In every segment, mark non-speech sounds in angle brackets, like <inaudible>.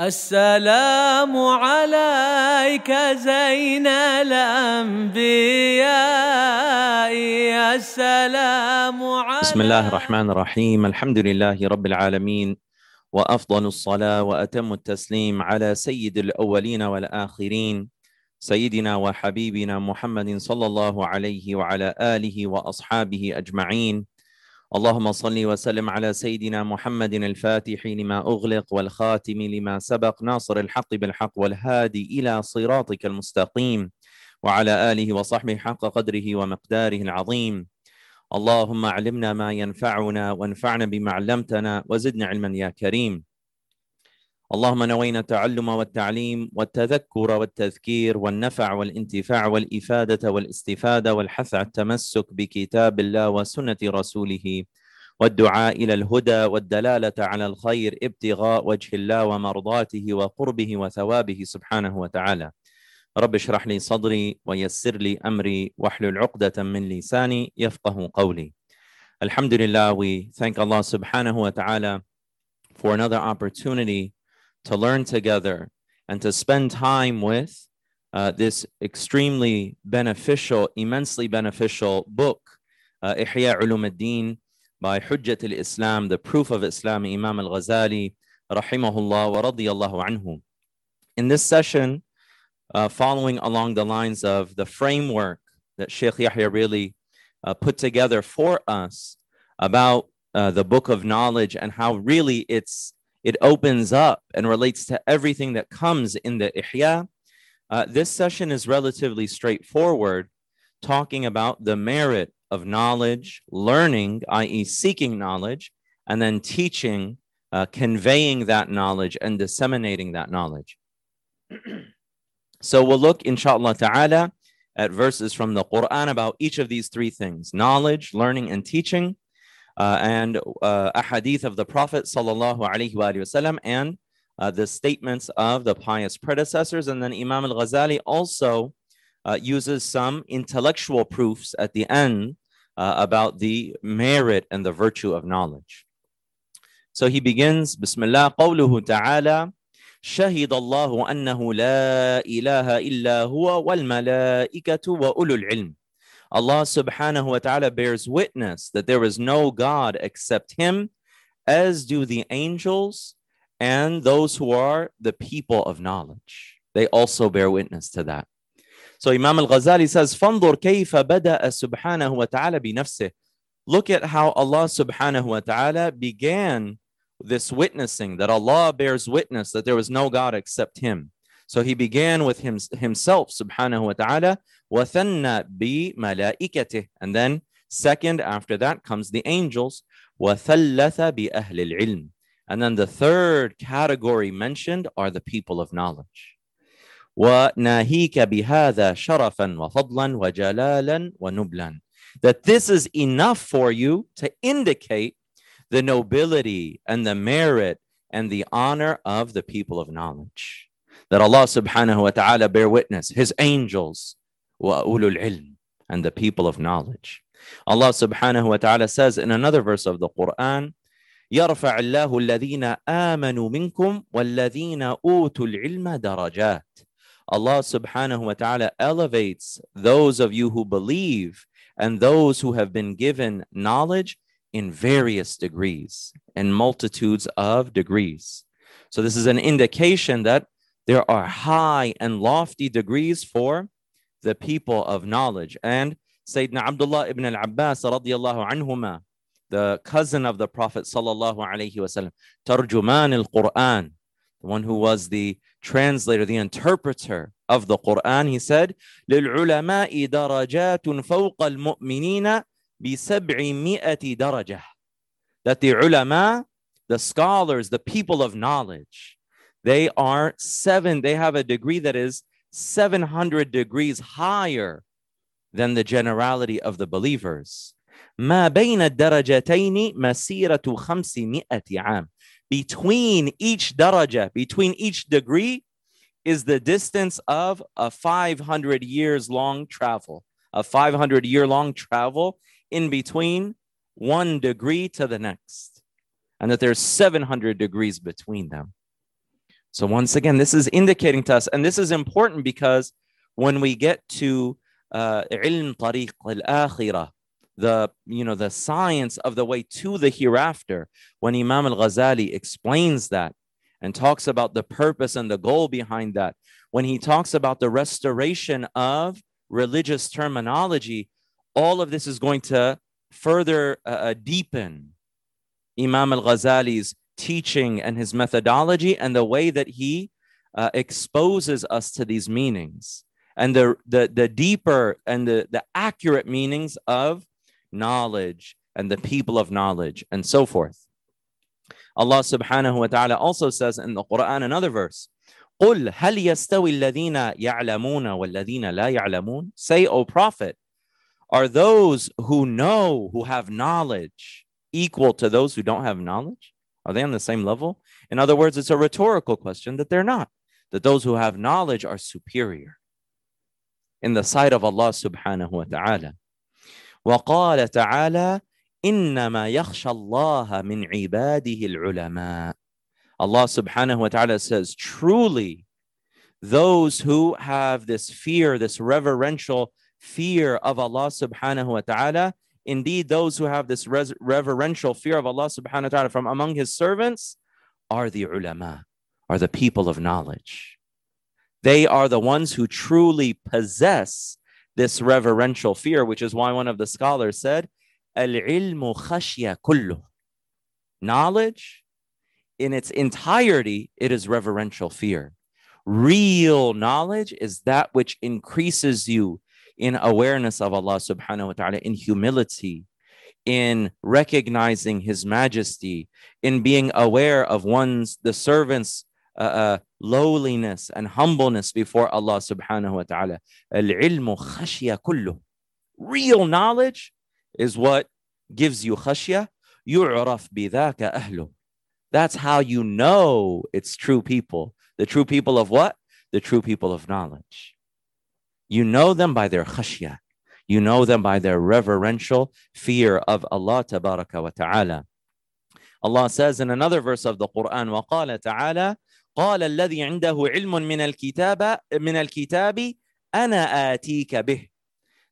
السلام عليك زين الأنبياء. السلام عليك. بسم الله الرحمن الرحيم. الحمد لله رب العالمين وأفضل الصلاة وأتم التسليم على سيد الأولين والآخرين سيدنا وحبيبنا محمد صلى الله عليه وعلى آله وأصحابه أجمعين. اللهم صل وسلم على سيدنا محمد الفاتح لما أغلق والخاتم لما سبق ناصر الحق بالحق والهادي إلى صراطك المستقيم وعلى آله وصحبه حق قدره ومقداره العظيم. اللهم علمنا ما ينفعنا وانفعنا بما علمتنا وزدنا علما يا كريم. اللهم نوينا التعلم والتعليم والتذكر والتذكير والنفع والانتفاع والإفادة والاستفادة والحث على التمسك بكتاب الله وسنة رسوله والدعاء إلى الهدى والدلالة على الخير ابتغاء وجه الله ومرضاته وقربه وثوابه سبحانه وتعالى. رب اشرح لي صدري ويسر لي أمري واحلل عقدة من لساني يفقه قولي. الحمد لله we thank Allah subhanahu wa ta'ala for another opportunity to learn together and to spend time with uh, this extremely beneficial, immensely beneficial book, uh, Ihya Ulum ad-Din by Hujjat al-Islam, the proof of Islam, Imam al-Ghazali, rahimahullah wa radiyallahu anhu. In this session, uh, following along the lines of the framework that Sheikh Yahya really uh, put together for us about uh, the book of knowledge and how really it's it opens up and relates to everything that comes in the Ihya. Uh, this session is relatively straightforward, talking about the merit of knowledge, learning, i.e., seeking knowledge, and then teaching, uh, conveying that knowledge, and disseminating that knowledge. <clears throat> so we'll look, inshallah ta'ala, at verses from the Quran about each of these three things knowledge, learning, and teaching uh, and uh, a hadith of the Prophet sallallahu alaihi wasallam and uh, the statements of the pious predecessors. And then Imam al Ghazali also uh, uses some intellectual proofs at the end uh, about the merit and the virtue of knowledge. So he begins, Bismillah, قوله تعالى شهد الله أنه لا إله إلا هو والملائكة وأولو العلم Allah subhanahu wa ta'ala bears witness that there is no God except Him, as do the angels and those who are the people of knowledge. They also bear witness to that. So Imam al Ghazali says, فانظر كيف بدأ سبحانه وتعالى بنفسه. Look at how Allah subhanahu wa ta'ala began this witnessing, that Allah bears witness that there was no God except Him. So he began with him, himself, subhanahu wa ta'ala, وَثَنَّ بِمَلَائِكَتِهِ And then second after that comes the angels, وَثَلَّثَ بِأَهْلِ الْعِلْمِ And then the third category mentioned are the people of knowledge. وَنَاهِيكَ بِهَذَا شَرَفًا وَفَضْلًا وَجَلَالًا وَنُبْلًا That this is enough for you to indicate the nobility and the merit and the honor of the people of knowledge that Allah subhanahu wa ta'ala bear witness, His angels, wa ulul ilm, and the people of knowledge. Allah subhanahu wa ta'ala says in another verse of the Quran, يرفع الله الذين آمنوا منكم والذين أوتوا العلم درجات. Allah subhanahu wa ta'ala elevates those of you who believe and those who have been given knowledge in various degrees, in multitudes of degrees. So this is an indication that there are high and lofty degrees for the people of knowledge. And Sayyidina Abdullah ibn al-Abbas radiallahu anhuma, the cousin of the Prophet sallallahu alayhi wasallam, Tarjuman al-Quran, the one who was the translator, the interpreter of the Quran, he said, لِلْعُلَمَاءِ دَرَجَاتٌ فَوْقَ الْمُؤْمِنِينَ بِسَبْعِمِئَةِ دَرَجَةٍ That the ulama, the scholars, the people of knowledge, they are seven, they have a degree that is 700 degrees higher than the generality of the believers. ما بين الدرجتين مسيرة 500 عام. Between each daraja, between each degree, is the distance of a 500 years long travel, a 500 year long travel in between one degree to the next, and that there's 700 degrees between them. So once again, this is indicating to us, and this is important because when we get to uh, ilm tariq al-akhirah, the you know the science of the way to the hereafter, when Imam al-Ghazali explains that and talks about the purpose and the goal behind that, when he talks about the restoration of religious terminology, all of this is going to further uh, uh deepen Imam al-Ghazali's teaching and his methodology and the way that he uh, exposes us to these meanings and the, the, the deeper and the, the accurate meanings of knowledge and the people of knowledge and so forth. Allah subhanahu wa ta'ala also says in the Quran another verse, قُلْ هَلْ يَسْتَوِي الَّذِينَ يَعْلَمُونَ وَالَّذِينَ لَا يَعْلَمُونَ Say, O Prophet, are those who know, who have knowledge, equal to those who don't have knowledge? Are they on the same level? In other words, it's a rhetorical question that they're not, that those who have knowledge are superior in the sight of Allah subhanahu wa ta'ala. وقال تعالى إنما يخشى الله من عباده العلماء Allah subhanahu wa ta'ala says, truly, those who have this fear, this reverential fear of Allah subhanahu wa ta'ala, indeed, those who have this res- reverential fear of Allah subhanahu wa ta'ala from among his servants are the ulama, are the people of knowledge. They are the ones who truly possess this reverential fear, which is why one of the scholars said, Al-ilmu khashya kullu. Knowledge in its entirety, it is reverential fear. Real knowledge is that which increases you in awareness of Allah subhanahu wa ta'ala, in humility, in recognizing His majesty, in being aware of one's, the servant's uh, uh, lowliness and humbleness before Allah subhanahu wa ta'ala. Al-ilmu khashya kullu. Real knowledge is what gives you khashya. يُعْرَفْ بِذَاكَ أَهْلُهُ that's how you know it's true people. The true people of what? The true people of knowledge. You know them by their khashya. You know them by their reverential fear of Allah tabaraka wa ta'ala. Allah says in another verse of the Quran, وقال تعالى قال الذي عنده علم من الكتاب من الكتاب أنا آتيك به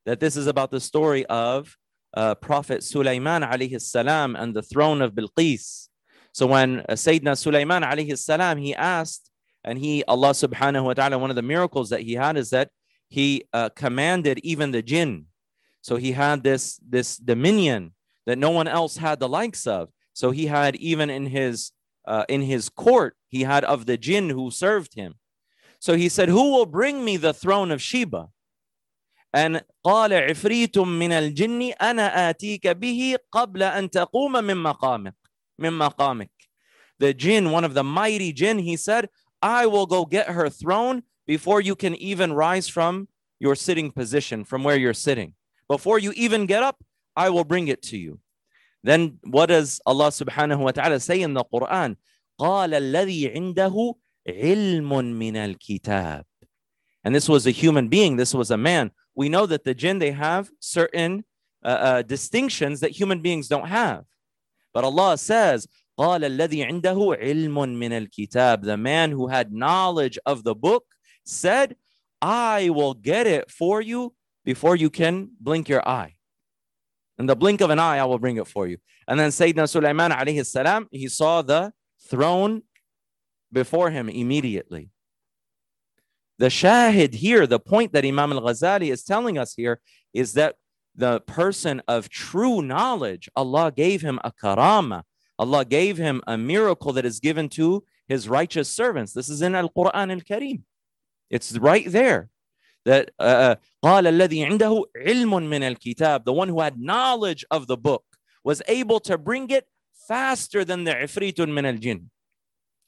that this is about the story of uh, Prophet Sulaiman alayhi salam and the throne of Bilqis so when uh, Sayyidina Sulaiman alayhi salam, he asked, and he, Allah subhanahu wa ta'ala, one of the miracles that he had is that he uh, commanded even the jinn. So he had this, this dominion that no one else had the likes of. So he had even in his uh, in his court, he had of the jinn who served him. So he said, Who will bring me the throne of Sheba? And قال عفريت من الجن أنا آتيك به قبل أن تقوم من مقامك min maqamik. The jinn, one of the mighty jinn, he said, I will go get her throne before you can even rise from your sitting position, from where you're sitting. Before you even get up, I will bring it to you. Then what does Allah subhanahu wa ta'ala say in the Quran? قال الذي عنده علم من الكتاب. And this was a human being, this was a man. We know that the jinn, they have certain uh, uh, distinctions that human beings don't have. But Allah says, قال الذي عنده علم من الكتاب. The man who had knowledge of the book said, I will get it for you before you can blink your eye. In the blink of an eye, I will bring it for you. And then Sayyidina Sulaiman alayhi salam, he saw the throne before him immediately. The shahid here, the point that Imam al-Ghazali is telling us here is that the person of true knowledge, Allah gave him a karama. Allah gave him a miracle that is given to his righteous servants. This is in Al Quran Al Kareem. It's right there. That uh, قال الذي عنده علم من الكتاب, the one who had knowledge of the book, was able to bring it faster than the ifritun min al jinn,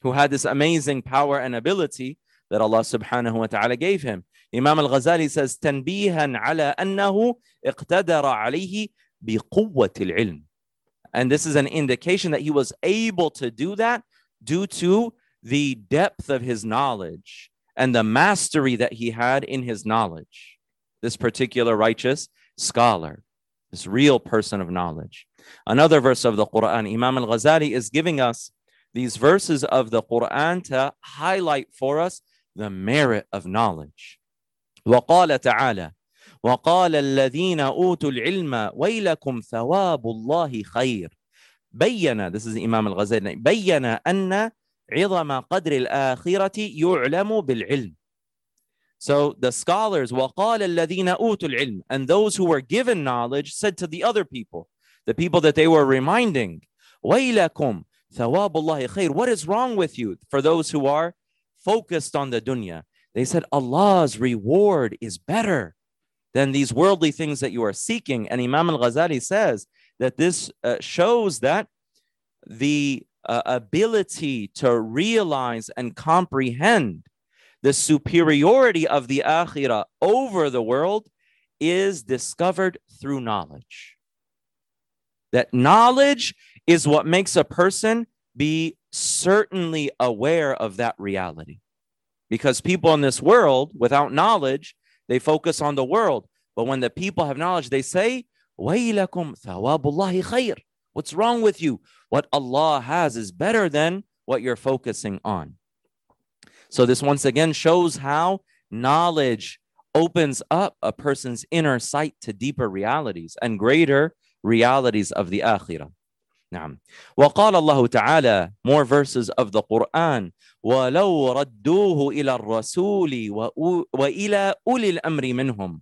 who had this amazing power and ability that Allah subhanahu wa ta'ala gave him. Imam al-Ghazali says, تنبيها على أنه اقتدر عليه بقوة العلم. And this is an indication that he was able to do that due to the depth of his knowledge and the mastery that he had in his knowledge. This particular righteous scholar, this real person of knowledge. Another verse of the Quran, Imam al Ghazali is giving us these verses of the Quran to highlight for us the merit of knowledge. وقال تعالى وقال الذين أوتوا العلم ويلكم ثواب الله خير بين this is Imam al-Ghazali بين أن عظم قدر الآخرة يعلم بالعلم So the scholars وقال الذين أوتوا العلم and those who were given knowledge said to the other people the people that they were reminding ويلكم ثواب الله خير what is wrong with you for those who are focused on the dunya they said Allah's reward is better than these worldly things that you are seeking. And Imam al Ghazali says that this uh, shows that the uh, ability to realize and comprehend the superiority of the akhirah over the world is discovered through knowledge. That knowledge is what makes a person be certainly aware of that reality. Because people in this world, without knowledge, they focus on the world. But when the people have knowledge, they say, What's wrong with you? What Allah has is better than what you're focusing on. So this once again shows how knowledge opens up a person's inner sight to deeper realities and greater realities of the akhirah. نعم وقال الله تعالى more verses of the Quran ولو ردوه إلى الرسول وإلى أولي الأمر منهم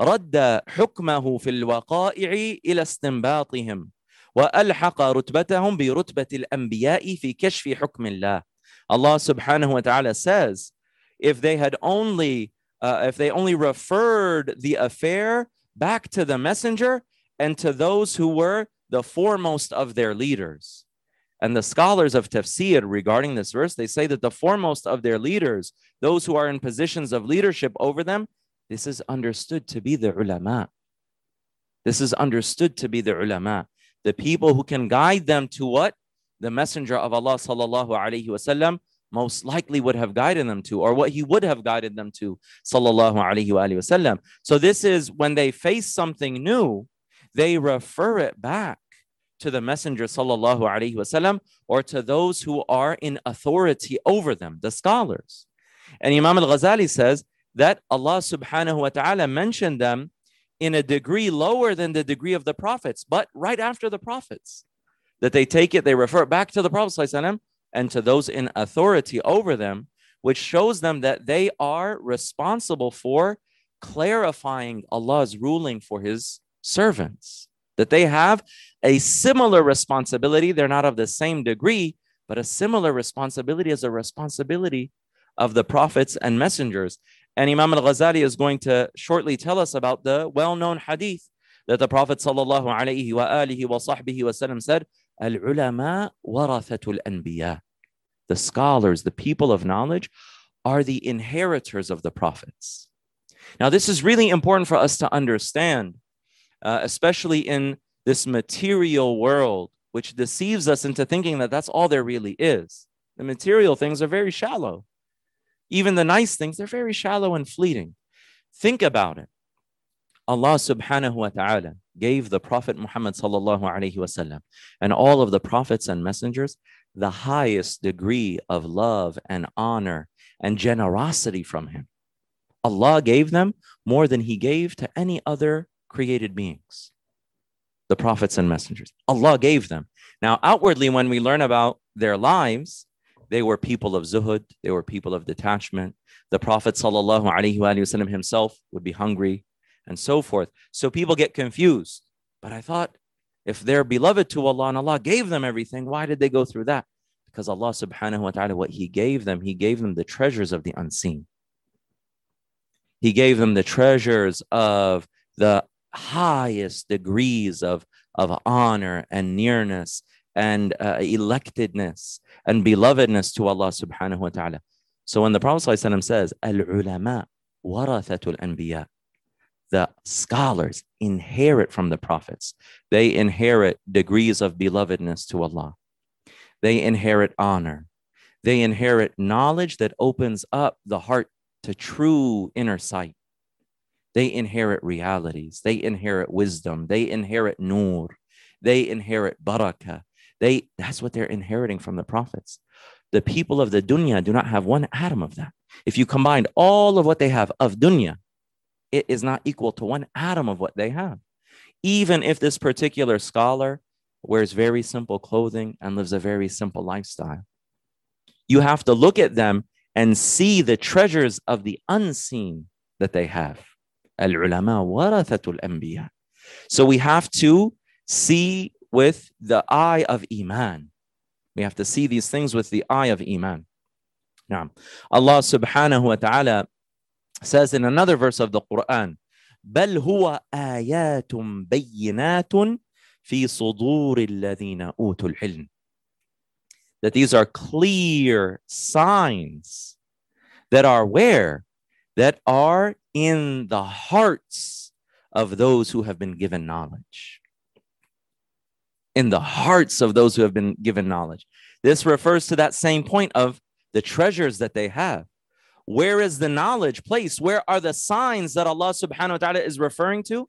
رد حكمه في الوقائع إلى استنباطهم وألحق رتبتهم برتبة الأنبياء في كشف حكم الله Allah subhanahu wa ta'ala says if they had only uh, if they only referred the affair back to the messenger and to those who were the foremost of their leaders and the scholars of tafsir regarding this verse, they say that the foremost of their leaders, those who are in positions of leadership over them, this is understood to be the ulama. This is understood to be the ulama, the people who can guide them to what the Messenger of Allah sallallahu alaihi wasallam most likely would have guided them to, or what he would have guided them to, sallallahu alaihi wasallam. So this is when they face something new, they refer it back to the Messenger sallallahu alaihi wasallam or to those who are in authority over them, the scholars. And Imam al-Ghazali says that Allah subhanahu wa ta'ala mentioned them in a degree lower than the degree of the prophets, but right after the prophets. That they take it, they refer it back to the Prophet and to those in authority over them, which shows them that they are responsible for clarifying Allah's ruling for his servants that they have a similar responsibility. They're not of the same degree, but a similar responsibility as a responsibility of the prophets and messengers. And Imam al Ghazali is going to shortly tell us about the well known hadith that the Prophet sallallahu alaihi wasallam said. The scholars, the people of knowledge, are the inheritors of the prophets. Now, this is really important for us to understand uh, especially in this material world, which deceives us into thinking that that's all there really is. The material things are very shallow. Even the nice things, they're very shallow and fleeting. Think about it. Allah subhanahu wa ta'ala gave the Prophet Muhammad sallallahu alayhi wasallam and all of the prophets and messengers the highest degree of love and honor and generosity from him. Allah gave them more than he gave to any other created beings, the prophets and messengers. Allah gave them. Now, outwardly, when we learn about their lives, they were people of zuhud, they were people of detachment. The Prophet وسلم, himself would be hungry and so forth. So people get confused. But I thought, if they're beloved to Allah and Allah gave them everything, why did they go through that? Because Allah subhanahu wa ta'ala, what He gave them, He gave them the treasures of the unseen. He gave them the treasures of the highest degrees of, of honor and nearness and uh, electedness and belovedness to Allah subhanahu wa ta'ala. So when the Prophet says, Al ulama warathatul anbiya, the scholars inherit from the prophets. They inherit degrees of belovedness to Allah. They inherit honor. They inherit knowledge that opens up the heart to true inner sight. They inherit realities. They inherit wisdom. They inherit nur. They inherit barakah. They that's what they're inheriting from the prophets. The people of the dunya do not have one atom of that. If you combined all of what they have of dunya, it is not equal to one atom of what they have. Even if this particular scholar wears very simple clothing and lives a very simple lifestyle, you have to look at them and see the treasures of the unseen that they have. Al-ulama warathatul anbiya. So we have to see with the eye of iman. We have to see these things with the eye of iman. Now, Allah subhanahu wa ta'ala says in another verse of the Quran, بل هو آيات بينات في صدور الذين أوتوا العلم. That these are clear signs that are where? That are in the hearts of those who have been given knowledge. In the hearts of those who have been given knowledge. This refers to that same point of the treasures that they have. Where is the knowledge placed? Where are the signs that Allah subhanahu wa ta'ala is referring to?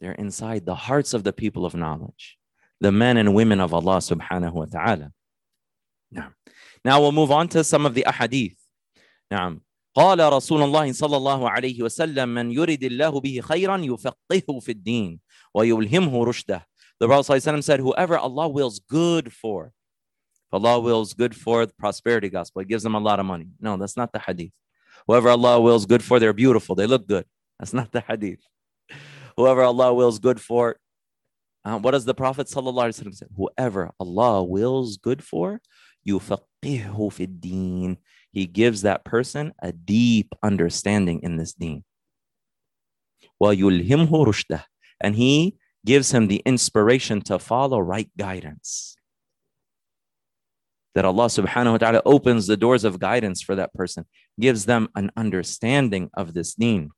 They're inside the hearts of the people of knowledge, the men and women of Allah subhanahu wa ta'ala. Now, now we'll move on to some of the ahadith. Now, قال رسول الله صلى الله عليه وسلم من يرد الله به خيرا يفقهه في الدين ويلهمه رشده. the Prophet said, Whoever Allah wills good for, Allah wills good for the prosperity gospel, It gives them a lot of money. No, that's not the hadith. Whoever Allah wills good for, they're beautiful, they look good. That's not the hadith. Whoever Allah wills good for, uh, what does the Prophet ﷺ say? Whoever Allah wills good for, yufaqihu fid deen. He gives that person a deep understanding in this deen. Wa yulhimhu rushdah. And he gives him the inspiration to follow right guidance. That Allah subhanahu wa ta'ala opens the doors of guidance for that person, gives them an understanding of this deen.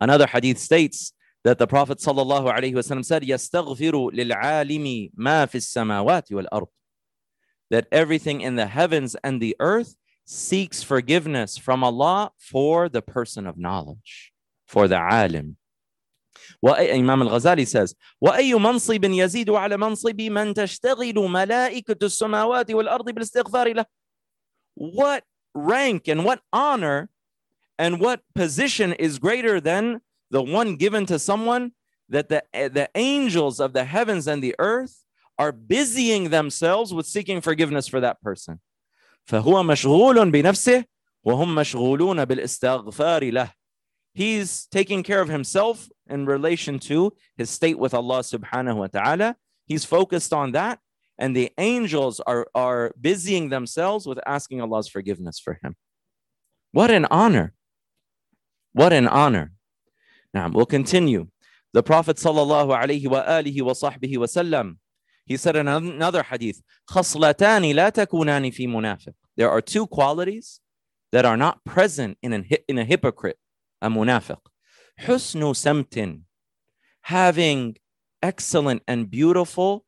Another hadith states that the Prophet sallallahu alaihi wasallam said, يَسْتَغْفِرُ لِلْعَالِمِ مَا فِي السَّمَاوَاتِ وَالْأَرْضِ That everything in the heavens and the earth seeks forgiveness from Allah for the person of knowledge, for the alim. Imam al-Ghazali says, وأي منصب يزيد على منصب من تشتغل ملائكة السماوات والأرض بالاستغفار له. What rank and what honor and what position is greater than the one given to someone that the, the angels of the heavens and the earth are busying themselves with seeking forgiveness for that person. فهو مشغول بنفسه وهم مشغولون بالاستغفار له. He's taking care of himself in relation to his state with Allah subhanahu wa ta'ala. He's focused on that. And the angels are, are busying themselves with asking Allah's forgiveness for him. What an honor. What an honor. Now, we'll continue. The Prophet sallallahu alayhi wa alihi wa sahbihi wa sallam, he said in another hadith, خصلتان لا تكونان في منافق. There are two qualities that are not present in, an, in a hypocrite, a munafiq. husnu samtin, having excellent and beautiful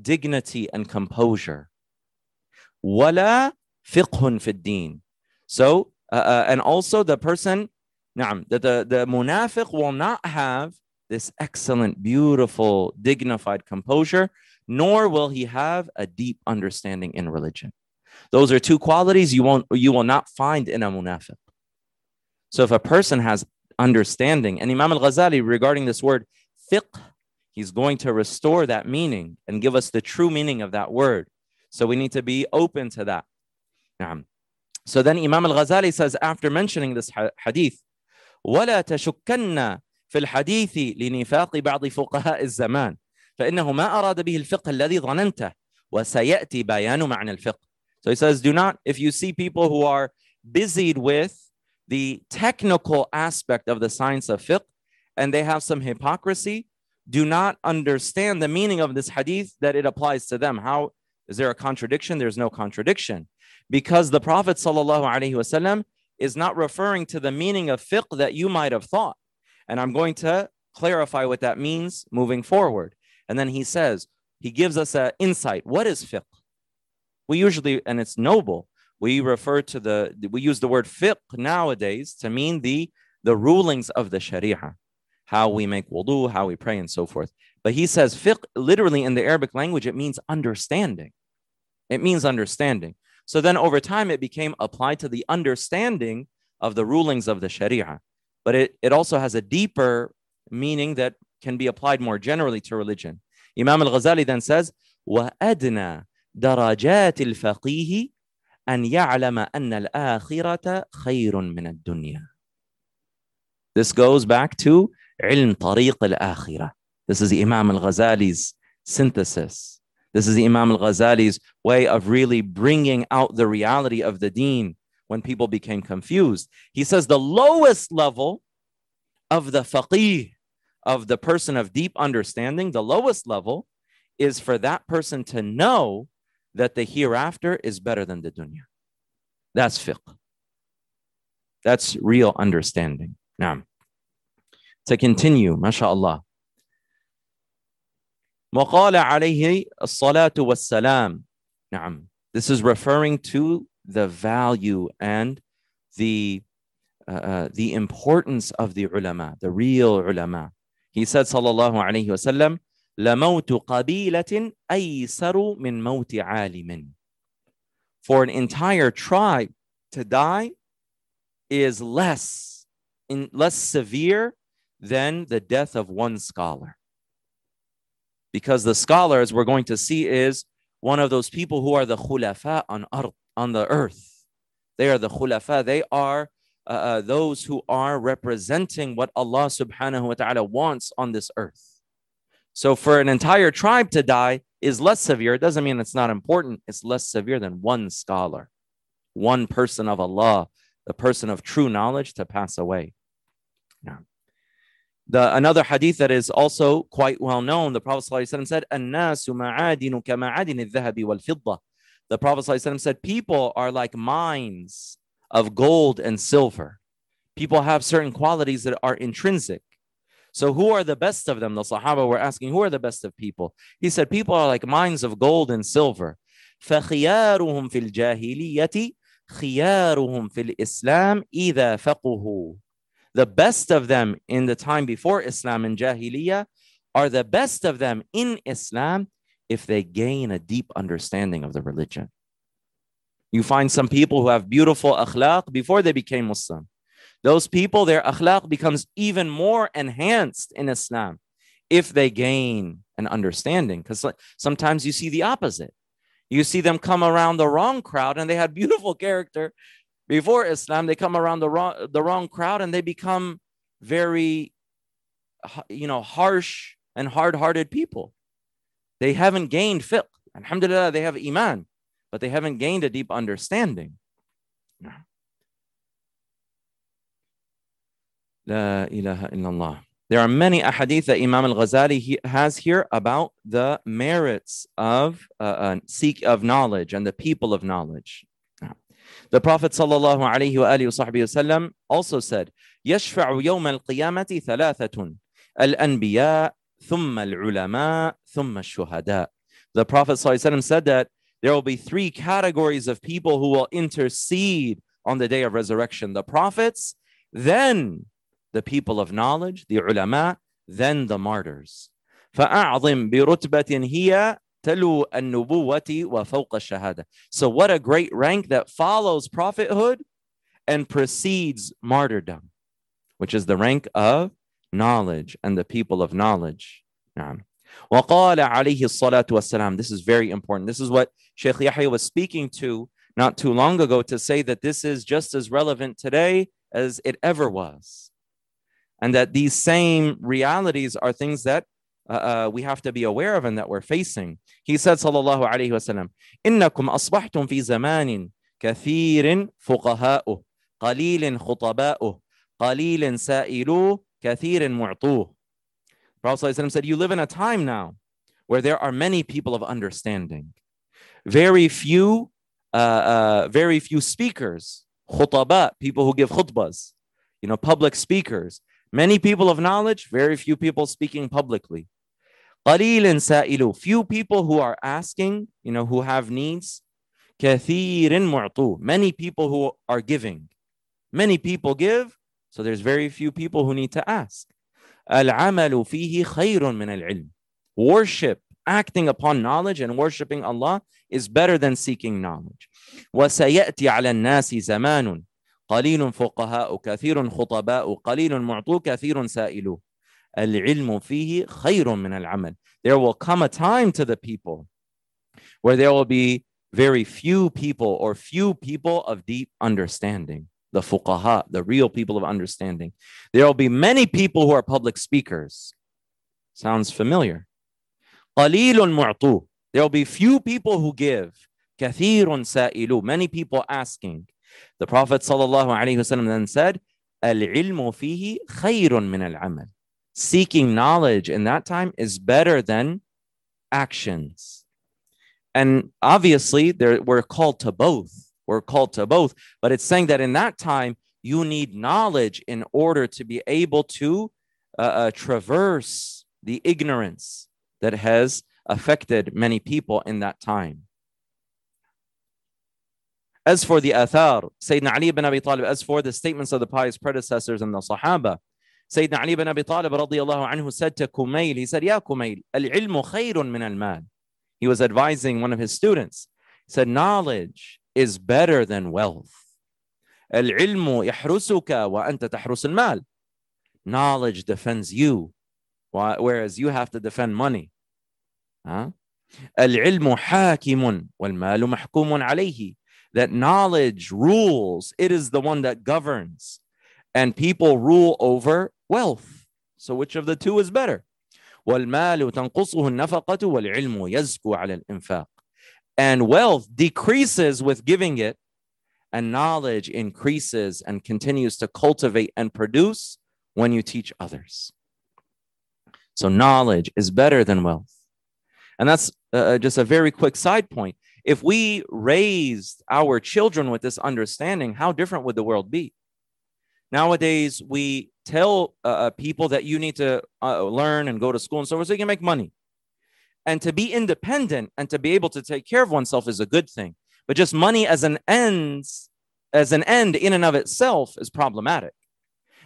dignity and composure. Wala fiqhun fiddin. So, uh, uh, and also the person, na'am, the, the, the munafiq will not have this excellent, beautiful, dignified composure, nor will he have a deep understanding in religion. Those are two qualities you won't you will not find in a munafiq. So if a person has understanding, and Imam al-Ghazali regarding this word fiqh, he's going to restore that meaning and give us the true meaning of that word. So we need to be open to that. So then Imam al-Ghazali says after mentioning this hadith, ولا تشكن في الحديث لنفاق بعض فقهاء الزمان فإنه ما أراد به الفقه الذي ظننته وسيأتي بيان معنى الفقه So he says, do not, if you see people who are busied with the technical aspect of the science of fiqh and they have some hypocrisy, do not understand the meaning of this hadith that it applies to them. How is there a contradiction? There's no contradiction. Because the Prophet wasallam is not referring to the meaning of fiqh that you might have thought. And I'm going to clarify what that means moving forward. And then he says, he gives us an insight. What is fiqh? We usually, and it's noble, we refer to the, we use the word fiqh nowadays to mean the, the rulings of the sharia, how we make wudu, how we pray, and so forth. But he says fiqh, literally in the Arabic language, it means understanding. It means understanding. So then over time, it became applied to the understanding of the rulings of the Sharia. But it, it also has a deeper meaning that can be applied more generally to religion. Imam al Ghazali then says, وَأَدْنَى دَرَجَاتِ الْفَقِيهِ أن يعلم أن الآخرة خير من الدنيا. This goes back to علم طريق الآخرة. This is Imam al-Ghazali's synthesis. This is Imam al-Ghazali's way of really bringing out the reality of the deen when people became confused. He says the lowest level of the faqih, of the person of deep understanding, the lowest level is for that person to know that the hereafter is better than the dunya. That's fiqh. That's real understanding. Now, to continue, mashallah. وقال عليه الصلاة والسلام. نعم. This is referring to the value and the uh, uh, the importance of the ulama, the real ulama. He said, sallallahu alayhi wasallam, لموت قبيلة أيسر من موت عالم. For an entire tribe to die is less in less severe than the death of one scholar. Because the scholar, as we're going to see, is one of those people who are the khulafa on, on the earth. They are the khulafa. They are uh, uh, those who are representing what Allah subhanahu wa ta'ala wants on this earth. So for an entire tribe to die is less severe. It doesn't mean it's not important. It's less severe than one scholar, one person of Allah, the person of true knowledge to pass away. Now, the, another hadith that is also quite well known, the Prophet ﷺ said, "An-nasu ma'adinu al-dhahabi wal-fidda." The Prophet ﷺ said, "People are like mines of gold and silver. People have certain qualities that are intrinsic. So, who are the best of them? The Sahaba were asking, Who are the best of people? He said, People are like mines of gold and silver. فخيارهم في الجاهلية خيارهم في الإسلام إذا فقهوا. The best of them in the time before Islam and Jahiliyyah are the best of them in Islam if they gain a deep understanding of the religion. You find some people who have beautiful akhlaq before they became Muslim. Those people, their akhlaq becomes even more enhanced in Islam if they gain an understanding. Because sometimes you see the opposite. You see them come around the wrong crowd and they had <laughs> beautiful character before Islam. They come around the wrong, the wrong crowd and they become very, you know, harsh and hard hearted people. They haven't gained fiqh. Alhamdulillah, they have iman but they haven't gained a deep understanding. La ilaha illallah. There are many ahadith that Imam al-Ghazali has here about the merits of uh, uh, seek of knowledge and the people of knowledge. The Prophet sallallahu alaihi wasallam also said, يشفع يوم القيامة ثلاثة الأنبياء ثم العلماء ثم الشهداء. The Prophet sallallahu said that there will be three categories of people who will intercede on the day of resurrection the prophets, then the people of knowledge, the ulama, then the martyrs. فأعظم برتبة هي تلو النبوة وفوق الشهادة. So what a great rank that follows prophethood and precedes martyrdom, which is the rank of knowledge and the people of knowledge. نعم. وقال عليه الصلاة والسلام. This is very important. This is what Sheikh Yahya was speaking to not too long ago to say that this is just as relevant today as it ever was. And that these same realities are things that uh, uh, we have to be aware of and that we're facing. He said, sallallahu alayhi wasallam, إنكم أصبحتم في زمان كثير فقهاؤه قليل خطباؤه قليل سائلوه كثير معطوه. Prophet said, You live in a time now where there are many people of understanding, very few, uh, uh, very few speakers, khutaba, people who give khutbas, you know, public speakers. Many people of knowledge, very few people speaking publicly. قليل سائلو, few people who are asking, you know, who have needs. كثير معطو, many people who are giving. Many people give, so there's very few people who need to ask. العمل فيه خير من العلم. worship, acting upon knowledge and worshiping Allah is better than seeking knowledge. وسيأتي على الناس زمان قليل فقهاء كثير خطباء قليل معطو كثير سائلو العلم فيه خير من العمل. There will come a time to the people where there will be very few people or few people of deep understanding, the fuqaha, the real people of understanding. There will be many people who are public speakers. Sounds familiar. قليل معطو. There will be few people who give. كثير سائلو. Many people asking. The Prophet sallallahu alaihi wasallam then said, العلم فيه خير من العمل. Seeking knowledge in that time is better than actions. And obviously, there, we're called to both. We're called to both. But it's saying that in that time, you need knowledge in order to be able to uh, uh, traverse the ignorance that has affected many people in that time. As for the athar, Sayyidina Ali ibn Abi Talib, as for the statements of the pious predecessors and the Sahaba, Sayyidina Ali ibn Abi Talib radiallahu anhu said to Kumail, he said, Ya Kumail, al-ilmu khayrun min al-mal. He was advising one of his students. He said, knowledge is better than wealth. العلم يحرسك وأنت تحرس المال. Knowledge defends you, whereas you have to defend money. Huh? العلم حاكم والمال محكوم عليه. That knowledge rules. It is the one that governs. And people rule over wealth. So which of the two is better? والمال تنقصه النفقة والعلم يزكو على الإنفاق. And wealth decreases with giving it, and knowledge increases and continues to cultivate and produce when you teach others. So, knowledge is better than wealth. And that's uh, just a very quick side point. If we raised our children with this understanding, how different would the world be? Nowadays, we tell uh, people that you need to uh, learn and go to school and so forth so you can make money. And to be independent and to be able to take care of oneself is a good thing. But just money as an ends, as an end in and of itself is problematic.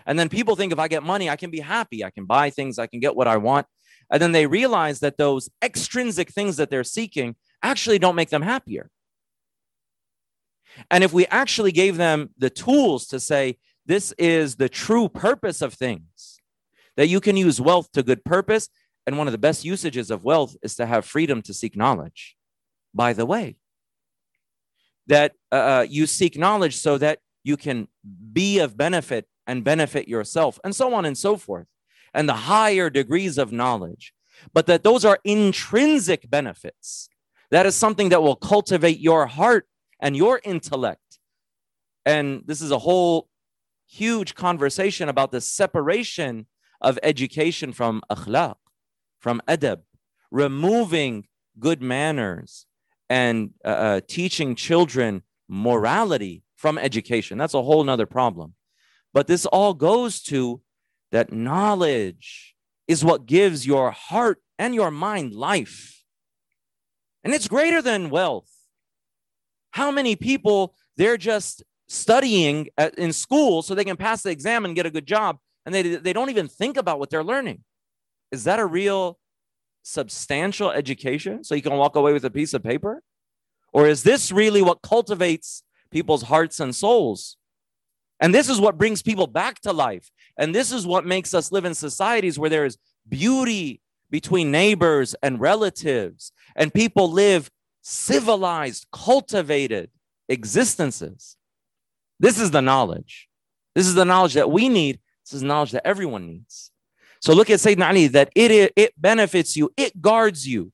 And then people think if I get money, I can be happy. I can buy things, I can get what I want. And then they realize that those extrinsic things that they're seeking actually don't make them happier. And if we actually gave them the tools to say, this is the true purpose of things, that you can use wealth to good purpose. And one of the best usages of wealth is to have freedom to seek knowledge. By the way, that uh, you seek knowledge so that you can be of benefit and benefit yourself, and so on and so forth, and the higher degrees of knowledge. But that those are intrinsic benefits. That is something that will cultivate your heart and your intellect. And this is a whole huge conversation about the separation of education from akhlaq, from adab, removing good manners and uh, uh, teaching children morality from education. That's a whole nother problem. But this all goes to that knowledge is what gives your heart and your mind life. And it's greater than wealth. How many people, they're just studying at, in school so they can pass the exam and get a good job, and they, they don't even think about what they're learning? Is that a real substantial education so you can walk away with a piece of paper? Or is this really what cultivates people's hearts and souls? And this is what brings people back to life. And this is what makes us live in societies where there is beauty between neighbors and relatives, and people live civilized, cultivated existences. This is the knowledge. This is the knowledge that we need. This is knowledge that everyone needs. So look at Sayyidina Ali that it, it benefits you, it guards you.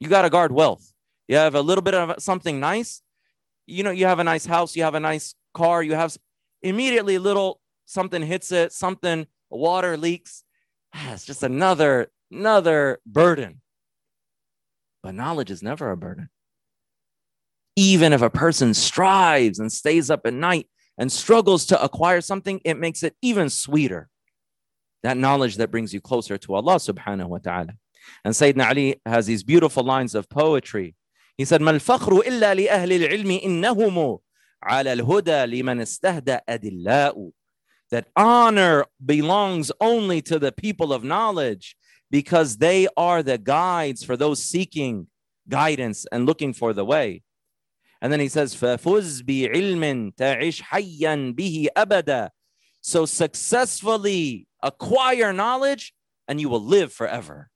You got to guard wealth. You have a little bit of something nice. You know, you have a nice house, you have a nice car, you have immediately little something hits it, something water leaks. Ah, it's just another another burden. But knowledge is never a burden. Even if a person strives and stays up at night and struggles to acquire something, it makes it even sweeter. That knowledge that brings you closer to Allah subhanahu wa ta'ala. And Sayyidina Ali has these beautiful lines of poetry. He said, ما الفخر إلا لأهل العلم إنهم على الهدى لمن استهدى أدلاء. That honor belongs only to the people of knowledge. because they are the guides for those seeking guidance and looking for the way. And then he says, فَفُزْ بِعِلْمٍ تَعِشْ حَيًّا بِهِ أَبَدًا So successfully acquire knowledge and you will live forever.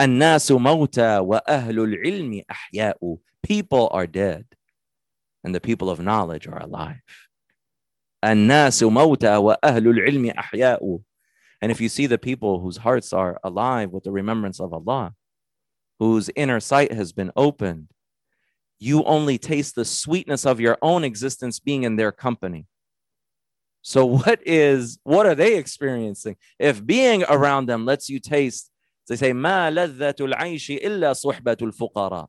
الناس موتى وأهل العلم أحياء People are dead and the people of knowledge are alive. الناس موتى وأهل العلم أحياء And if you see the people whose hearts are alive with the remembrance of Allah, whose inner sight has been opened, you only taste the sweetness of your own existence being in their company. So what is what are they experiencing? If being around them lets you taste, they say, ما لذة العيش إلا صحبة الفقراء.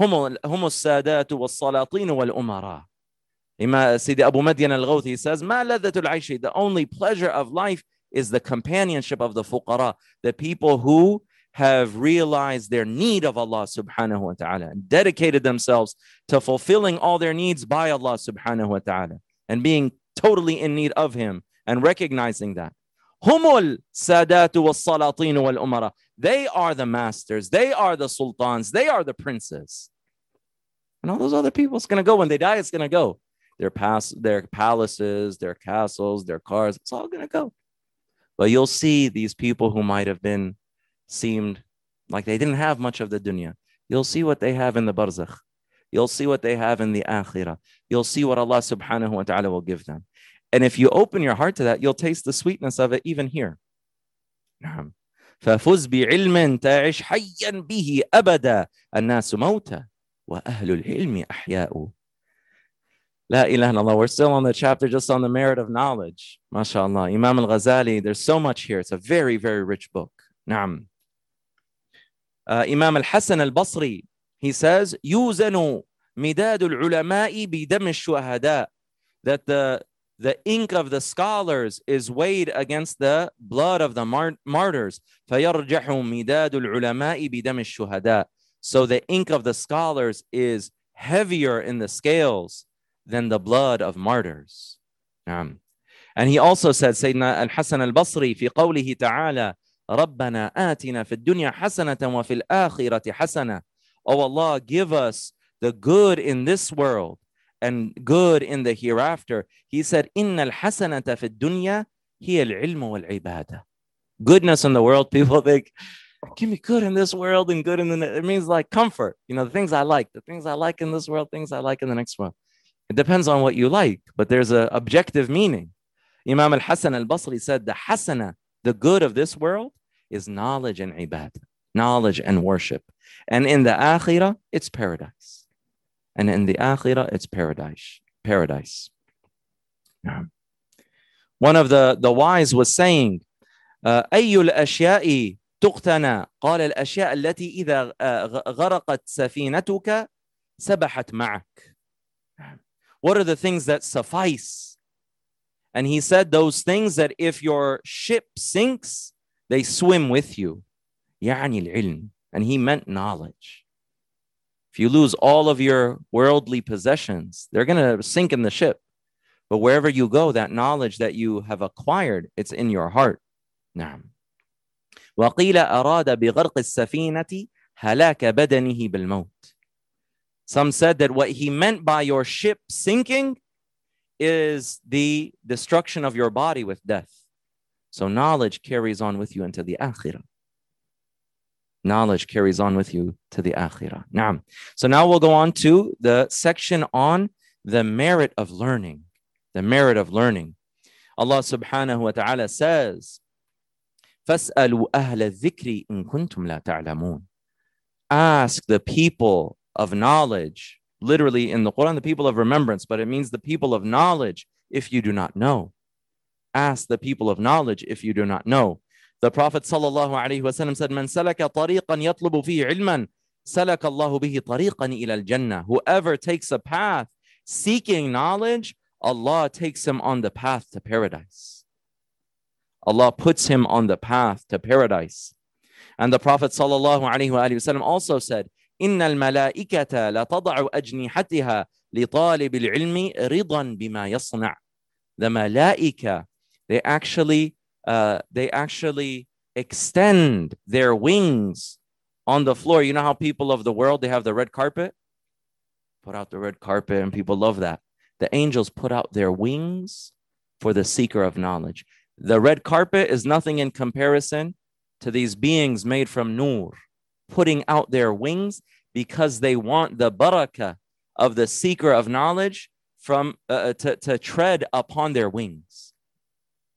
هم هم السادات والسلاطين والأمراء. Ima Sidi Abu Madyan al-Ghawthi says, ما لذة العيش. The only pleasure of life is the companionship of the fuqara, the people who have realized their need of Allah subhanahu wa ta'ala and dedicated themselves to fulfilling all their needs by Allah subhanahu wa ta'ala and being totally in need of Him and recognizing that. Humul sadatu was salatin wal umara. They are the masters, they are the sultans, they are the princes. And all those other people, it's going to go when they die, it's going to go. Their, pass, their palaces, their castles, their cars, it's all going to go. But you'll see these people who might have been seemed like they didn't have much of the dunya. You'll see what they have in the barzakh. You'll see what they have in the akhirah. You'll see what Allah subhanahu wa ta'ala will give them. And if you open your heart to that, you'll taste the sweetness of it even here. نعم. ففز بعلم تعش حيا به أبدا الناس موتى وأهل العلم أحياء La ilaha illallah. We're still on the chapter just on the merit of knowledge. MashaAllah. Imam al-Ghazali, there's so much here. It's a very, very rich book. نعم. Uh, Imam al-Hasan al-Basri, he says, يوزن مداد العلماء بدم الشهداء. That the, the ink of the scholars is weighed against the blood of the mar- martyrs. فيرجح مداد العلماء بدم الشهداء. So the ink of the scholars is heavier in the scales than the blood of martyrs. نعم. And he also said, Sayyidina al-Hasan al-Basri, في قوله تعالى, ربنا آتنا في الدنيا حسنة وفي الآخرة حسنة. Oh Allah, give us the good in this world and good in the hereafter. He said, إن الحسنة في الدنيا هي العلم والعبادة. Goodness in the world, people <laughs> think, give me good in this world and good in the it means like comfort. You know, the things I like, the things I like in this world, things I like in the next world. It depends on what you like, but there's an objective meaning. Imam al Hasan al Basri said, The hasana, the good of this world, is knowledge and ibadah, knowledge and worship. And in the akhirah, it's paradise. And in the akhirah, it's paradise. Paradise. One of the, the wise was saying, أي الأشياء تقتنى قال الأشياء التي إذا غرقت سفينتك سبحت معك what are the things that suffice? And he said, Those things that if your ship sinks, they swim with you. يعني العلم. And he meant knowledge. If you lose all of your worldly possessions, they're going to sink in the ship. But wherever you go, that knowledge that you have acquired, it's in your heart. نعم. وقيل أراد بغرق السفينة هلاك بدنه بالموت. Some said that what he meant by your ship sinking is the destruction of your body with death. So knowledge carries on with you into the akhirah. Knowledge carries on with you to the akhirah. Now, so now we'll go on to the section on the merit of learning. The merit of learning. Allah subhanahu wa ta'ala says, فَاسْأَلُوا أَهْلَ الذِّكْرِ إِن كُنتُمْ لَا تَعْلَمُونَ Ask the people of knowledge. Literally in the Quran, the people of remembrance, but it means the people of knowledge if you do not know. Ask the people of knowledge if you do not know. The Prophet ﷺ said, Man salaka tariqan yatlubu fihi ilman, salaka bihi tariqan ila al-jannah. Whoever takes a path seeking knowledge, Allah takes him on the path to paradise. Allah puts him on the path to paradise. And the Prophet ﷺ also said, إن الملائكة لتضع أجنحتها لطالب العلم رضا بما يصنع. The malaika, they actually, uh, they actually extend their wings on the floor. You know how people of the world they have the red carpet? Put out the red carpet and people love that. The angels put out their wings for the seeker of knowledge. The red carpet is nothing in comparison to these beings made from nur, putting out their wings because they want the barakah of the seeker of knowledge from uh, uh, to, to tread upon their wings.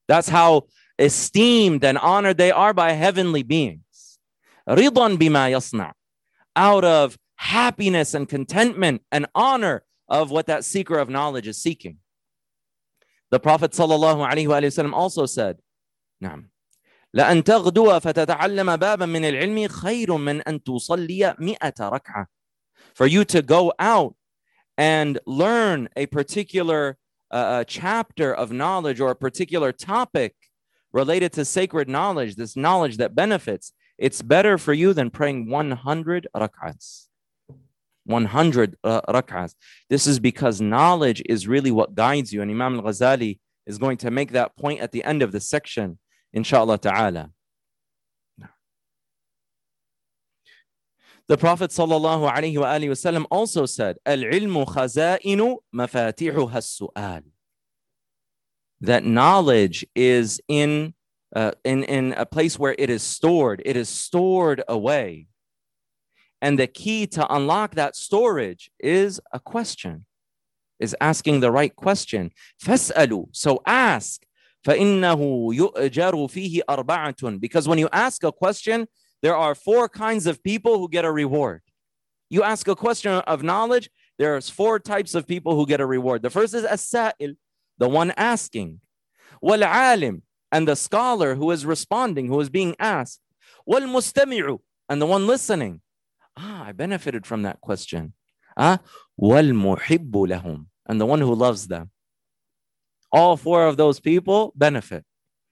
That's how esteemed and honored they are by heavenly beings. Ridwan bima yasna, out of happiness and contentment and honor of what that seeker of knowledge is seeking. The Prophet ﷺ also said, Naam, لأن تغدو فتتعلم بابا من العلم خير من أن تصلي مئة ركعة. For you to go out and learn a particular uh, chapter of knowledge or a particular topic related to sacred knowledge, this knowledge that benefits, it's better for you than praying 100 rak'ahs. 100 uh, rak'ahs. This is because knowledge is really what guides you. And Imam al Ghazali is going to make that point at the end of the section, inshallah ta'ala. The Prophet sallallahu alaihi wasallam also said, "Al-ilmu khaza'inu mafatihuha sual That knowledge is in, uh, in, in a place where it is stored. It is stored away. And the key to unlock that storage is a question, is asking the right question. فَاسْأَلُوا So ask. فَإِنَّهُ يُؤْجَرُ فِيهِ أَرْبَعَةٌ Because when you ask a question, there are four kinds of people who get a reward. You ask a question of knowledge, there's four types of people who get a reward. The first is as-sa'il, the one asking. Wal-alim, and the scholar who is responding, who is being asked. Wal-mustami'u, and the one listening. Ah, I benefited from that question. Ah, wal-muhibbu lahum, and the one who loves them. All four of those people benefit.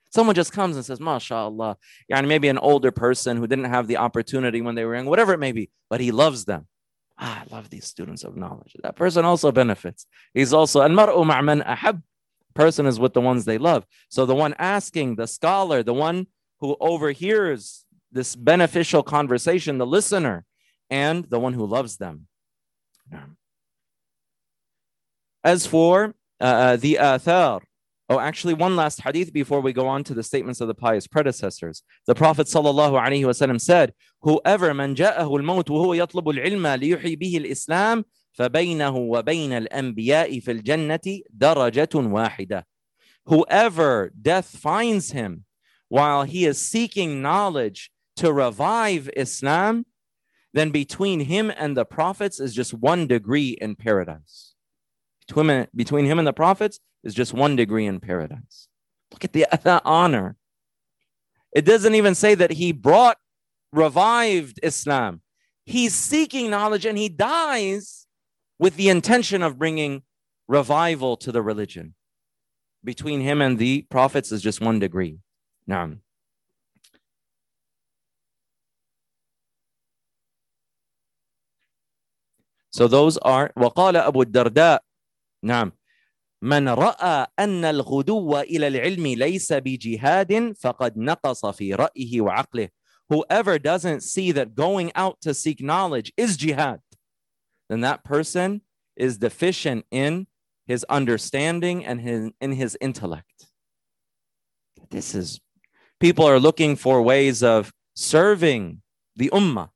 Someone just comes and says, MashaAllah. Yeah, maybe an older person who didn't have the opportunity when they were young, whatever it may be, but he loves them. Ah, I love these students of knowledge. That person also benefits. He's also, and mar'u ma'man ahab. Person is with the ones they love. So the one asking, the scholar, the one who overhears this beneficial conversation, the listener, and the one who loves them. As for uh, uh the athar, Oh, actually, one last hadith before we go on to the statements of the pious predecessors. The Prophet ﷺ said, Whoever من جاءه الموت وهو يطلب العلم ليحيي به الإسلام فبينه وبين الأنبياء في الجنة درجة واحدة. Whoever death finds him while he is seeking knowledge to revive Islam, then between him and the prophets is just one degree in paradise. Between, between him and the prophets is just one degree in paradise. Look at the, <laughs> the honor. It doesn't even say that he brought revived Islam. He's seeking knowledge and he dies with the intention of bringing revival to the religion. Between him and the prophets is just one degree. Now, so those are وقال أبو الدرداء نعم من راى ان الغدو الى العلم ليس بجهاد فقد نقص في رايه وعقله whoever doesn't see that going out to seek knowledge is jihad then that person is deficient in his understanding and his, in his intellect this is people are looking for ways of serving the ummah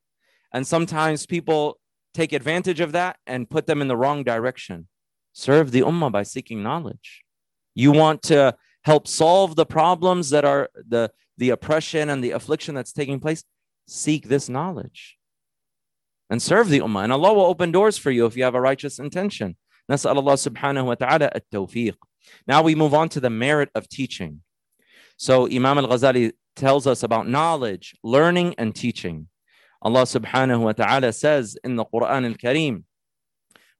and sometimes people take advantage of that and put them in the wrong direction Serve the ummah by seeking knowledge. You want to help solve the problems that are the, the oppression and the affliction that's taking place. Seek this knowledge and serve the ummah. And Allah will open doors for you if you have a righteous intention. Nas'al Allah subhanahu wa ta'ala at tawfiq. Now we move on to the merit of teaching. So Imam al Ghazali tells us about knowledge, learning, and teaching. Allah subhanahu wa ta'ala says in the Quran al Kareem,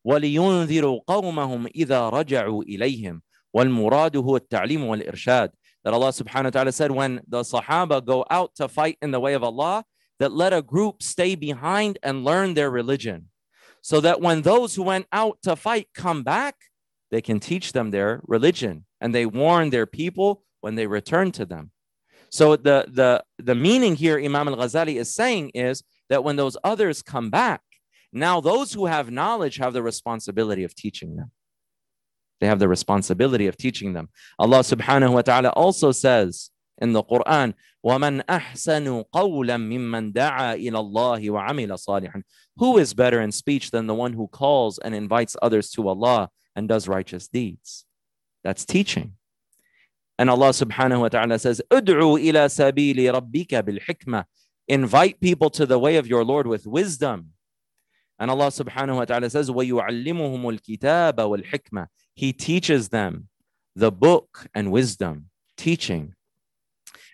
ولينذروا قومهم إذا رجعوا إليهم والمراد هو التعليم والإرشاد that Allah subhanahu wa ta'ala said when the Sahaba go out to fight in the way of Allah, that let a group stay behind and learn their religion. So that when those who went out to fight come back, they can teach them their religion and they warn their people when they return to them. So the the the meaning here Imam al-Ghazali is saying is that when those others come back, now those who have knowledge have the responsibility of teaching them. They have the responsibility of teaching them. Allah subhanahu wa ta'ala also says in the Quran, وَمَنْ أَحْسَنُ قَوْلًا مِمَّنْ دَعَا إِلَى اللَّهِ وَعَمِلَ صَالِحًا Who is better in speech than the one who calls and invites others to Allah and does righteous deeds? That's teaching. And Allah subhanahu wa ta'ala says, ادعوا إلى سبيل ربك بالحكمة Invite people to the way of your Lord with wisdom. And Allah subhanahu wa ta'ala says, وَيُعَلِّمُهُمُ الْكِتَابَ وَالْحِكْمَةِ He teaches them the book and wisdom, teaching.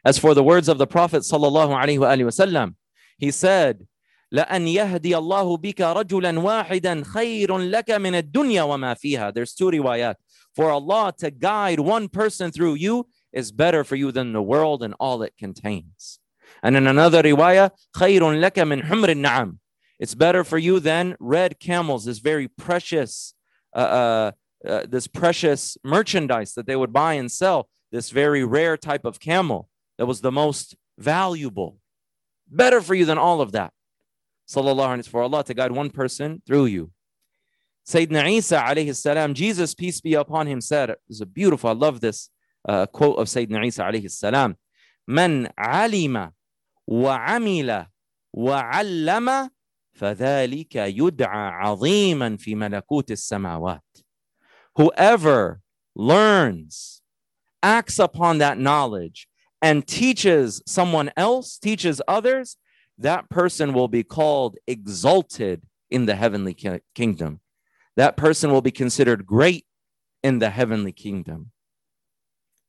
As for the words of the Prophet sallallahu alaihi wasallam, he said, لأن يهدي الله بك رجلا واحدا خير لك من الدنيا وما فيها. There's two riwayat. For Allah to guide one person through you is better for you than the world and all it contains. And in another riwayah, خير لك من حمر النعم. It's better for you than red camels, this very precious, uh, uh, uh, this precious merchandise that they would buy and sell, this very rare type of camel that was the most valuable. Better for you than all of that. Sallallahu alaihi for Allah to guide one person through you. Sayyidina Isa alayhi salam, Jesus, peace be upon him, said, "It's a beautiful, I love this uh, quote of Sayyidina Isa alayhi salam. Man alima wa amila wa allama فذلك يدعى عظيما في ملكوت السماوات. Whoever learns, acts upon that knowledge, and teaches someone else, teaches others, that person will be called exalted in the heavenly ki- kingdom. That person will be considered great in the heavenly kingdom.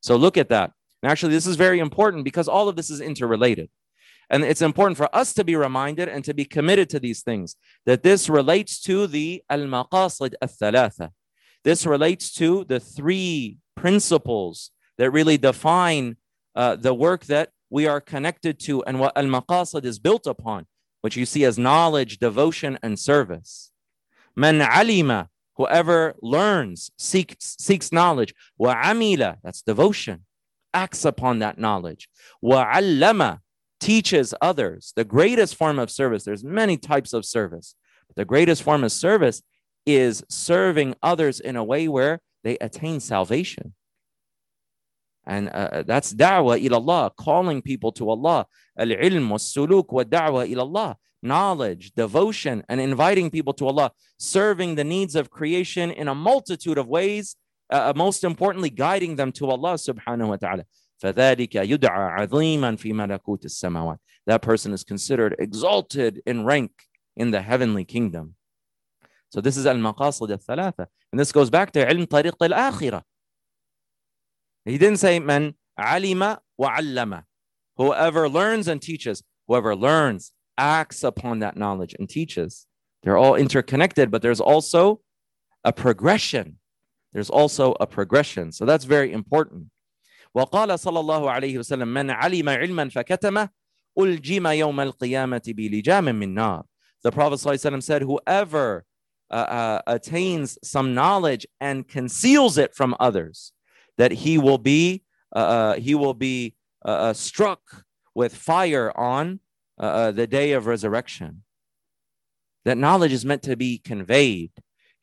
So look at that. And actually, this is very important because all of this is interrelated. And it's important for us to be reminded and to be committed to these things that this relates to the al maqasid al thalatha. This relates to the three principles that really define uh, the work that we are connected to and what al maqasid is built upon, which you see as knowledge, devotion, and service. Man alima, whoever learns, seeks, seeks knowledge. Wa amila, that's devotion, acts upon that knowledge. Wa allama, teaches others. The greatest form of service, there's many types of service. But the greatest form of service is serving others in a way where they attain salvation. And uh, that's da'wah ilallah, calling people to Allah. Al-ilm was-suluk wa da'wah. Knowledge, devotion, and inviting people to Allah. Serving the needs of creation in a multitude of ways. Uh, most importantly, guiding them to Allah subhanahu wa ta'ala. فذلك يدعى عظيما في ملكوت السماوات. That person is considered exalted in rank in the heavenly kingdom. So this is al-maqasid al-thalatha. And this goes back to ilm tariq al-akhirah. He didn't say man alima wa allama. Whoever learns and teaches, whoever learns, acts upon that knowledge and teaches. They're all interconnected, but there's also a progression. There's also a progression. So that's very important. وقال صلى الله عليه وسلم من علم علما فكتمه ألجم يوم القيامة بلجام من نار. The Prophet ﷺ said, whoever uh, uh, attains some knowledge and conceals it from others, that he will be uh, he will be struck with fire on the day of resurrection. That knowledge is meant to be conveyed.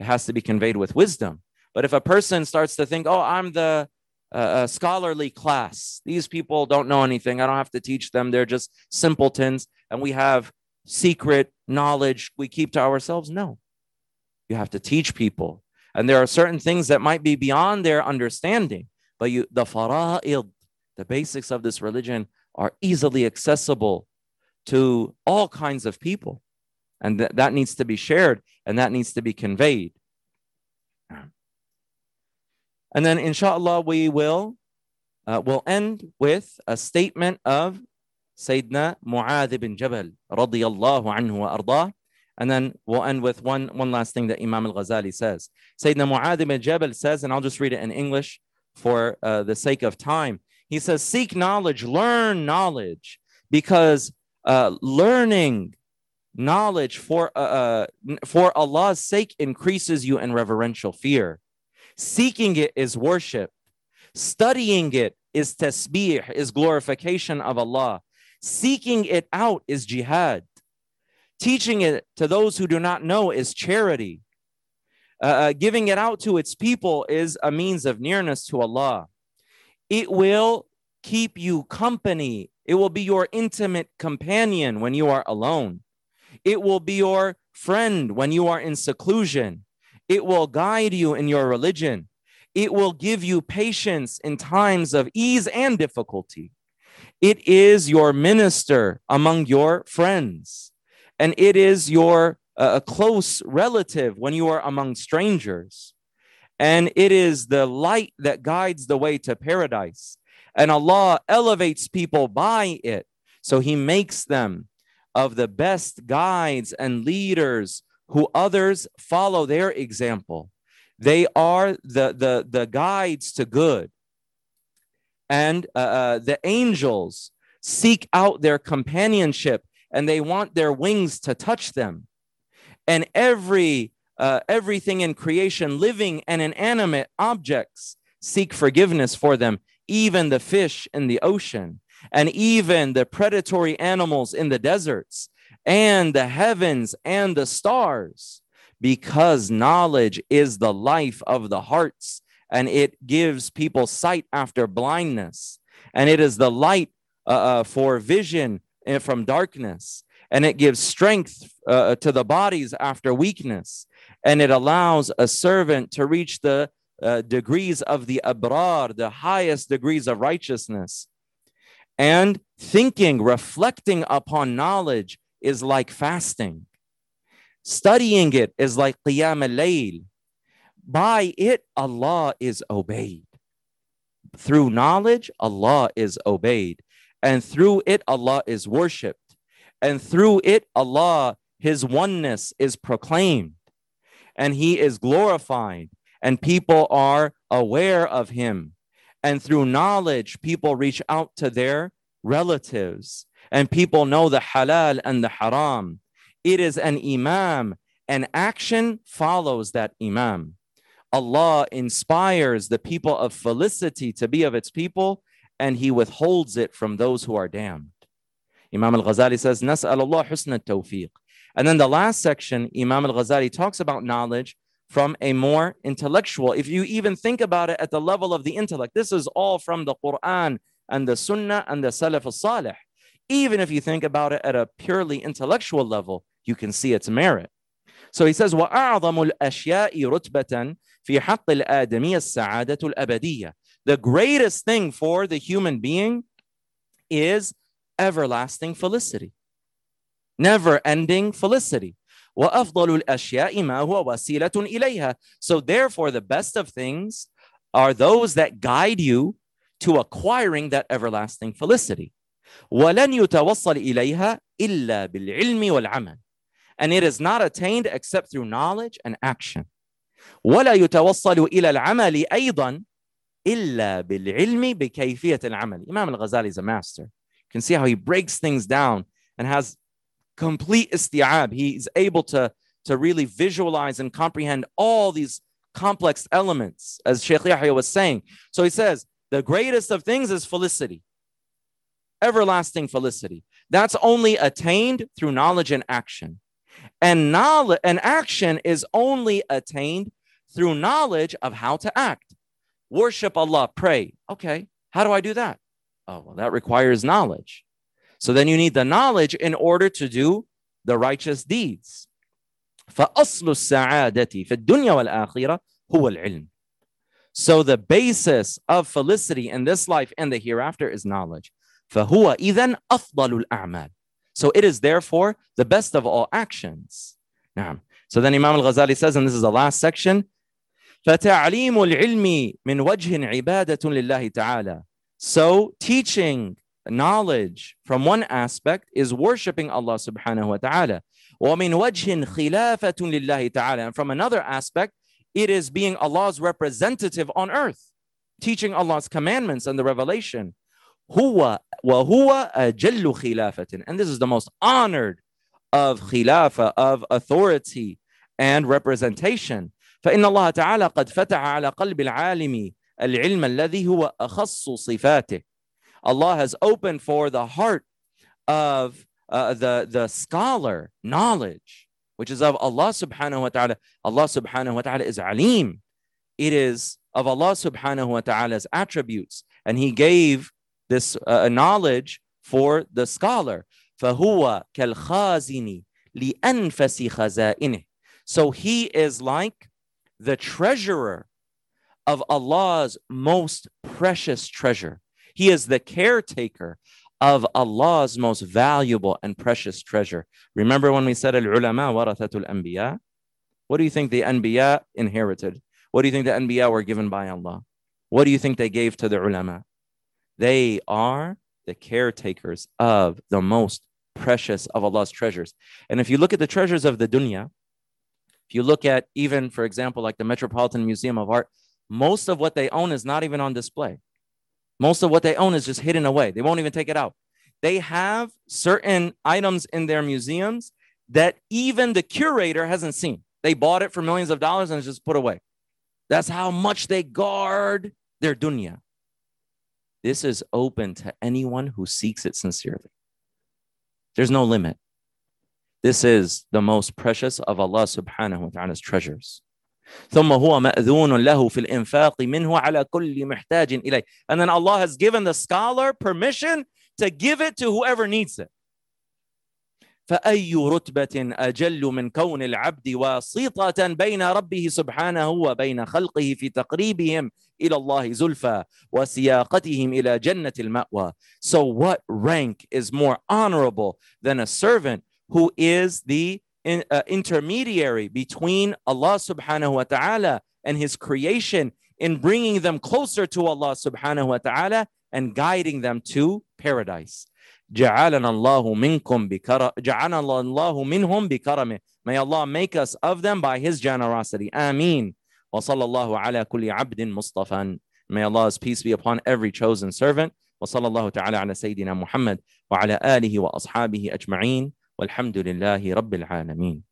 It has to be conveyed with wisdom. But if a person starts to think, "Oh, I'm the a scholarly class. These people don't know anything. I don't have to teach them. They're just simpletons, and we have secret knowledge we keep to ourselves. No, you have to teach people, and there are certain things that might be beyond their understanding. But you, the fara'id, the basics of this religion, are easily accessible to all kinds of people, and th- that needs to be shared and that needs to be conveyed. And then, inshallah, we will uh, will end with a statement of Sayyidina Mu'adh ibn Jabal radiyallahu anhu wa ardah. And then we'll end with one, one last thing that Imam al-Ghazali says. Sayyidina Mu'adh ibn Jabal says, and I'll just read it in English for uh, the sake of time. He says, seek knowledge, learn knowledge, because uh, learning knowledge for, uh, uh for Allah's sake increases you in reverential fear. Seeking it is worship. Studying it is tasbih, is glorification of Allah. Seeking it out is jihad. Teaching it to those who do not know is charity. Uh, uh, giving it out to its people is a means of nearness to Allah. It will keep you company. It will be your intimate companion when you are alone. It will be your friend when you are in seclusion. It will guide you in your religion. It will give you patience in times of ease and difficulty. It is your minister among your friends, and it is your uh, close relative when you are among strangers. And it is the light that guides the way to paradise. And Allah elevates people by it. So He makes them of the best guides and leaders who others follow their example. They are the, the, the guides to good. And uh, uh, the angels seek out their companionship and they want their wings to touch them. And every uh, everything in creation, living and inanimate objects, seek forgiveness for them, even the fish in the ocean, and even the predatory animals in the deserts, and the heavens and the stars because knowledge is the life of the hearts and it gives people sight after blindness and it is the light uh, uh for vision uh, from darkness and it gives strength uh, to the bodies after weakness and it allows a servant to reach the uh, degrees of the abrar the highest degrees of righteousness and thinking reflecting upon knowledge is like fasting Studying it is like Qiyam al-Layl. By it, Allah is obeyed. Through knowledge, Allah is obeyed. And through it, Allah is worshiped. And through it, Allah, His oneness is proclaimed. And He is glorified. And people are aware of Him. And through knowledge, people reach out to their relatives. And people know the halal and the haram it is an imam, and action follows that imam. Allah inspires the people of felicity to be of its people, and He withholds it from those who are damned. Imam al Ghazali says, Nas'al Allah husna tawfiq. And then the last section, Imam al Ghazali talks about knowledge from a more intellectual. If you even think about it at the level of the intellect, this is all from the Quran and the Sunnah and the Salaf al Salih Even if you think about it at a purely intellectual level, you can see its merit. So he says, وَأَعْظَمُ الْأَشْيَاءِ رُتْبَةً فِي حَقِّ الْآدَمِيَّ السَّعَادَةُ الْأَبَدِيَّةِ The greatest thing for the human being is everlasting felicity, never-ending felicity. وَأَفْضَلُ الْأَشْيَاءِ مَا هُوَ وَسِيلَةٌ إِلَيْهَا So therefore, the best of things are those that guide you to acquiring that everlasting felicity. وَلَنْ يُتَوَصَّلْ إِلَيْهَا إِلَّا بِالْعِلْمِ وَالْعَمَلِ and it is not attained except through knowledge and action. ولا يتوصل إلى العمل أيضا إلا بالعلم بكيفية العمل. Imam al-Ghazali is a master. You can see how he breaks things down and has complete isti'ab. He's able to, to really visualize and comprehend all these complex elements, as Sheikh Yahya was saying. So he says, the greatest of things is felicity, everlasting felicity. That's only attained through knowledge and action. And knowledge and action is only attained through knowledge of how to act. Worship Allah, pray. Okay, how do I do that? Oh, well, that requires knowledge. So then you need the knowledge in order to do the righteous deeds. فأصل السعادة في الدنيا والآخرة هو العلم. So the basis of felicity in this life and the hereafter is knowledge. فهو إذن أفضل الأعمال. So it is therefore the best of all actions. نعم. So then Imam al-Ghazali says, and this is the last section, فَتَعْلِيمُ الْعِلْمِ مِنْ وَجْهٍ عِبَادَةٌ لِلَّهِ تَعَالَى So teaching knowledge from one aspect is worshiping Allah subhanahu wa ta'ala. وَمِنْ وَجْهٍ خِلَافَةٌ لِلَّهِ تَعَالَى And from another aspect, it is being Allah's representative on earth, teaching Allah's commandments and the revelation. هو وهو أجل خلافة and this is the most honored of خلافة of authority and representation فإن الله تعالى قد فتح على قلب العالم العلم الذي هو أخص صفاته. Allah has opened for the heart of uh, the, the scholar knowledge, which is of Allah subhanahu wa ta'ala. Allah subhanahu wa ta'ala is alim. It is of Allah subhanahu wa ta'ala's attributes. And He gave this uh, knowledge for the scholar. فهو كالخازن لأنفس خزائنه. So he is like the treasurer of Allah's most precious treasure. He is the caretaker of Allah's most valuable and precious treasure. Remember when we said al-ulama warathatul anbiya? What do you think the anbiya inherited? What do you think the anbiya were given by Allah? What do you think they gave to the ulama? They are the caretakers of the most precious of Allah's treasures. And if you look at the treasures of the dunya, if you look at even, for example, like the Metropolitan Museum of Art, most of what they own is not even on display. Most of what they own is just hidden away. They won't even take it out. They have certain items in their museums that even the curator hasn't seen. They bought it for millions of dollars and it's just put away. That's how much they guard their dunya. This is open to anyone who seeks it sincerely. There's no limit. This is the most precious of Allah subhanahu wa ta'ala's treasures. ثم هو مأذون له في الإنفاق منه على كل محتاج إليه. And then Allah has given the scholar permission to give it to whoever needs it. فأي رتبة أجل من كون العبد واسطة بين ربه سبحانه وبين خلقه في تقريبهم إلى الله زلفى وسياقتهم إلى جنة المأوى. So what rank is more honorable than a servant who is the in, uh, intermediary between Allah subhanahu wa ta'ala and his creation in bringing them closer to Allah subhanahu wa ta'ala and guiding them to paradise. جعلنا الله منكم بكرم جعلنا الله منهم بكرمه May Allah make us of them by his generosity. Ameen. وصلى الله على كل عبد مصطفى. May Allah's peace be upon every chosen servant. وصلى الله تعالى على سيدنا محمد وعلى آله وأصحابه أجمعين والحمد لله رب العالمين